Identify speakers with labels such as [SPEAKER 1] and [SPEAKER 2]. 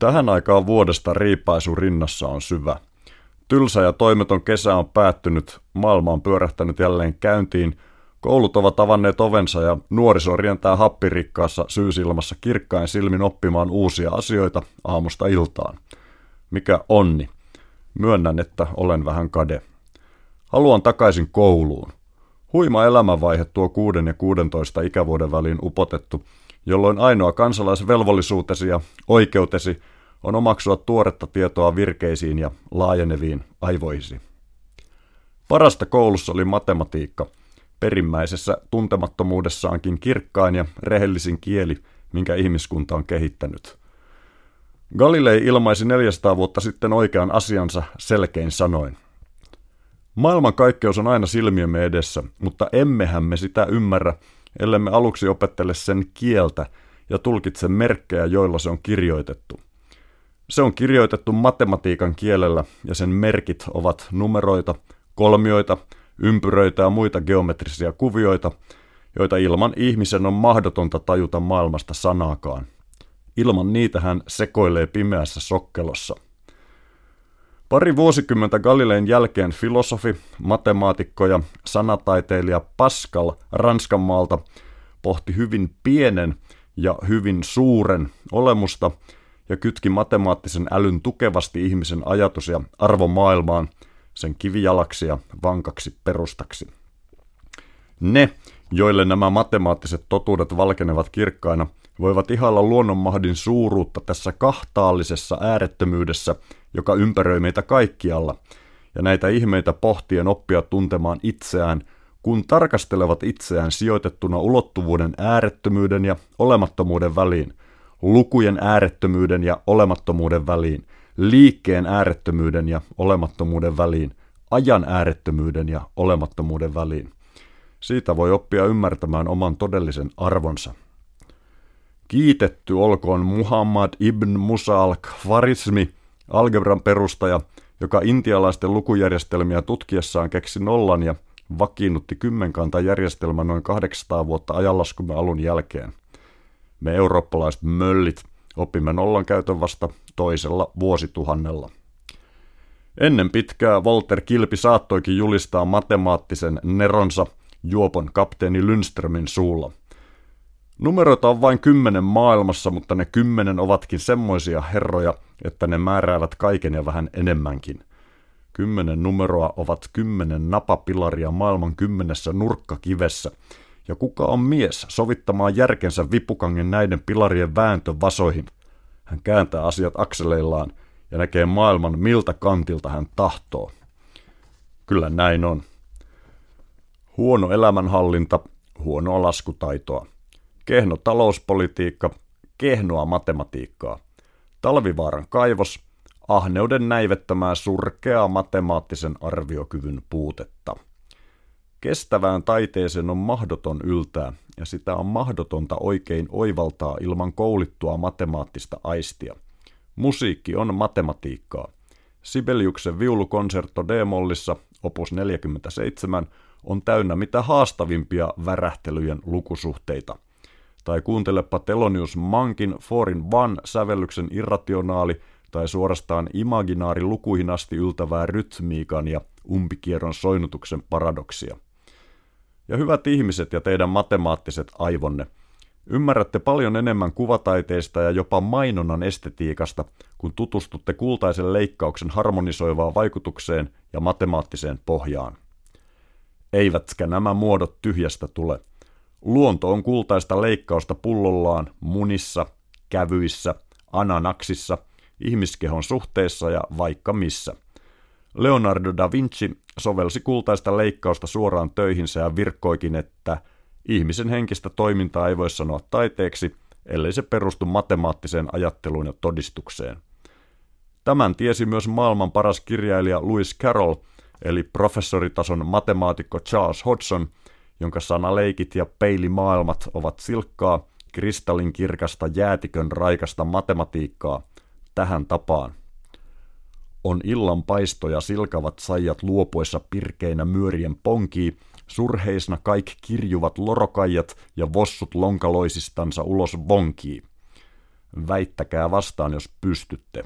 [SPEAKER 1] Tähän aikaan vuodesta riipaisu rinnassa on syvä. Tylsä ja toimeton kesä on päättynyt, maailma on pyörähtänyt jälleen käyntiin, koulut ovat avanneet ovensa ja nuoriso rientää happirikkaassa syysilmassa kirkkain silmin oppimaan uusia asioita aamusta iltaan. Mikä onni. Myönnän, että olen vähän kade. Haluan takaisin kouluun. Huima elämänvaihe tuo 6 ja 16 ikävuoden väliin upotettu, jolloin ainoa kansalaisvelvollisuutesi ja oikeutesi on omaksua tuoretta tietoa virkeisiin ja laajeneviin aivoisi. Parasta koulussa oli matematiikka, perimmäisessä tuntemattomuudessaankin kirkkain ja rehellisin kieli, minkä ihmiskunta on kehittänyt. Galilei ilmaisi 400 vuotta sitten oikean asiansa selkein sanoin. Maailman kaikkeus on aina silmiemme edessä, mutta emmehän me sitä ymmärrä, ellemme aluksi opettele sen kieltä ja tulkitse merkkejä, joilla se on kirjoitettu. Se on kirjoitettu matematiikan kielellä ja sen merkit ovat numeroita, kolmioita, ympyröitä ja muita geometrisia kuvioita, joita ilman ihmisen on mahdotonta tajuta maailmasta sanaakaan. Ilman niitä hän sekoilee pimeässä sokkelossa. Pari vuosikymmentä Galilein jälkeen filosofi, matemaatikko ja sanataiteilija Pascal Ranskanmaalta pohti hyvin pienen ja hyvin suuren olemusta ja kytki matemaattisen älyn tukevasti ihmisen ajatus- ja arvomaailmaan sen kivijalaksi ja vankaksi perustaksi. Ne, joille nämä matemaattiset totuudet valkenevat kirkkaina, voivat ihailla luonnonmahdin suuruutta tässä kahtaallisessa äärettömyydessä, joka ympäröi meitä kaikkialla, ja näitä ihmeitä pohtien oppia tuntemaan itseään, kun tarkastelevat itseään sijoitettuna ulottuvuuden äärettömyyden ja olemattomuuden väliin, lukujen äärettömyyden ja olemattomuuden väliin, liikkeen äärettömyyden ja olemattomuuden väliin, ajan äärettömyyden ja olemattomuuden väliin. Siitä voi oppia ymmärtämään oman todellisen arvonsa. Kiitetty olkoon Muhammad ibn Musa al-Khwarizmi, algebran perustaja, joka intialaisten lukujärjestelmiä tutkiessaan keksi nollan ja vakiinnutti kymmenkanta järjestelmä noin 800 vuotta ajanlaskumme alun jälkeen. Me eurooppalaiset möllit opimme nollan käytön vasta toisella vuosituhannella. Ennen pitkää Walter Kilpi saattoikin julistaa matemaattisen neronsa juopon kapteeni Lundströmin suulla. Numeroita on vain kymmenen maailmassa, mutta ne kymmenen ovatkin semmoisia herroja, että ne määräävät kaiken ja vähän enemmänkin. Kymmenen numeroa ovat kymmenen napapilaria maailman kymmenessä nurkkakivessä, ja kuka on mies sovittamaan järkensä vipukangen näiden pilarien vääntövasoihin? Hän kääntää asiat akseleillaan ja näkee maailman miltä kantilta hän tahtoo. Kyllä näin on. Huono elämänhallinta, huonoa laskutaitoa. Kehno talouspolitiikka, kehnoa matematiikkaa. Talvivaaran kaivos, ahneuden näivettämää surkeaa matemaattisen arviokyvyn puutetta. Kestävään taiteeseen on mahdoton yltää, ja sitä on mahdotonta oikein oivaltaa ilman koulittua matemaattista aistia. Musiikki on matematiikkaa. Sibeliuksen viulukonsertto D-mollissa, opus 47, on täynnä mitä haastavimpia värähtelyjen lukusuhteita. Tai kuuntelepa Telonius Mankin Forin One sävellyksen irrationaali tai suorastaan imaginaari lukuihin asti yltävää rytmiikan ja umpikierron soinnutuksen paradoksia – ja hyvät ihmiset ja teidän matemaattiset aivonne, ymmärrätte paljon enemmän kuvataiteista ja jopa mainonnan estetiikasta, kun tutustutte kultaisen leikkauksen harmonisoivaan vaikutukseen ja matemaattiseen pohjaan. Eivätkä nämä muodot tyhjästä tule. Luonto on kultaista leikkausta pullollaan, munissa, kävyissä, ananaksissa, ihmiskehon suhteessa ja vaikka missä – Leonardo da Vinci sovelsi kultaista leikkausta suoraan töihinsä ja virkkoikin, että ihmisen henkistä toimintaa ei voi sanoa taiteeksi, ellei se perustu matemaattiseen ajatteluun ja todistukseen. Tämän tiesi myös maailman paras kirjailija Lewis Carroll, eli professoritason matemaatikko Charles Hodgson, jonka sanaleikit ja peilimaailmat ovat silkkaa, kristallinkirkasta jäätikön raikasta matematiikkaa tähän tapaan on illan paistoja silkavat saijat luopuessa pirkeinä myörien ponkii, surheisna kaikki kirjuvat lorokaijat ja vossut lonkaloisistansa ulos vonkii. Väittäkää vastaan, jos pystytte.